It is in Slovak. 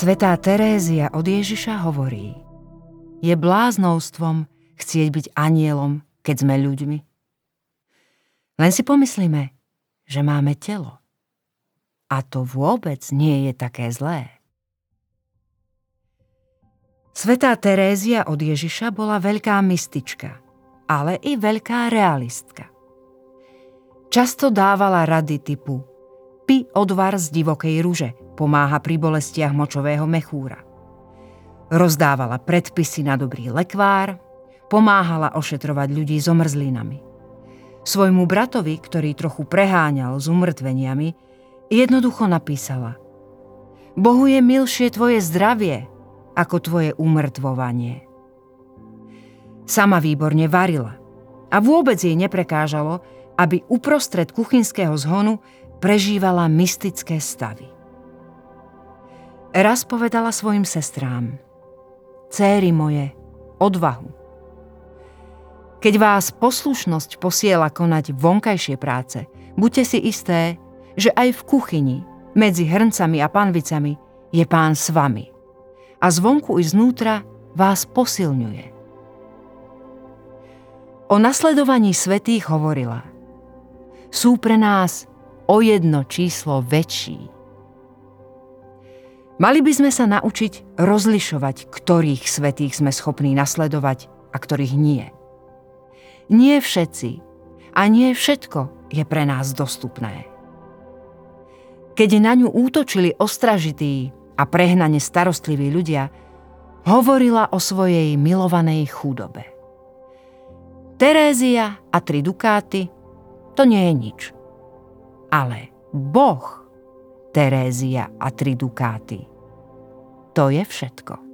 Svetá Terézia od Ježiša hovorí, je bláznostvom chcieť byť anielom, keď sme ľuďmi. Len si pomyslíme, že máme telo. A to vôbec nie je také zlé. Svetá Terézia od Ježiša bola veľká mystička, ale i veľká realistka. Často dávala rady typu pi odvar z divokej ruže, pomáha pri bolestiach močového mechúra. Rozdávala predpisy na dobrý lekvár, pomáhala ošetrovať ľudí so mrzlinami. Svojmu bratovi, ktorý trochu preháňal s umrtveniami, jednoducho napísala Bohu je milšie tvoje zdravie, ako tvoje umrtvovanie. Sama výborne varila a vôbec jej neprekážalo, aby uprostred kuchynského zhonu prežívala mystické stavy. Raz povedala svojim sestrám Céry moje, odvahu. Keď vás poslušnosť posiela konať vonkajšie práce, buďte si isté, že aj v kuchyni, medzi hrncami a panvicami, je pán s vami. A zvonku i znútra vás posilňuje. O nasledovaní svetých hovorila. Sú pre nás o jedno číslo väčší Mali by sme sa naučiť rozlišovať, ktorých svetých sme schopní nasledovať a ktorých nie. Nie všetci a nie všetko je pre nás dostupné. Keď na ňu útočili ostražití a prehnane starostliví ľudia, hovorila o svojej milovanej chudobe. Terézia a tri dukáty to nie je nič. Ale Boh Terézia a tri dukáty. To je všetko.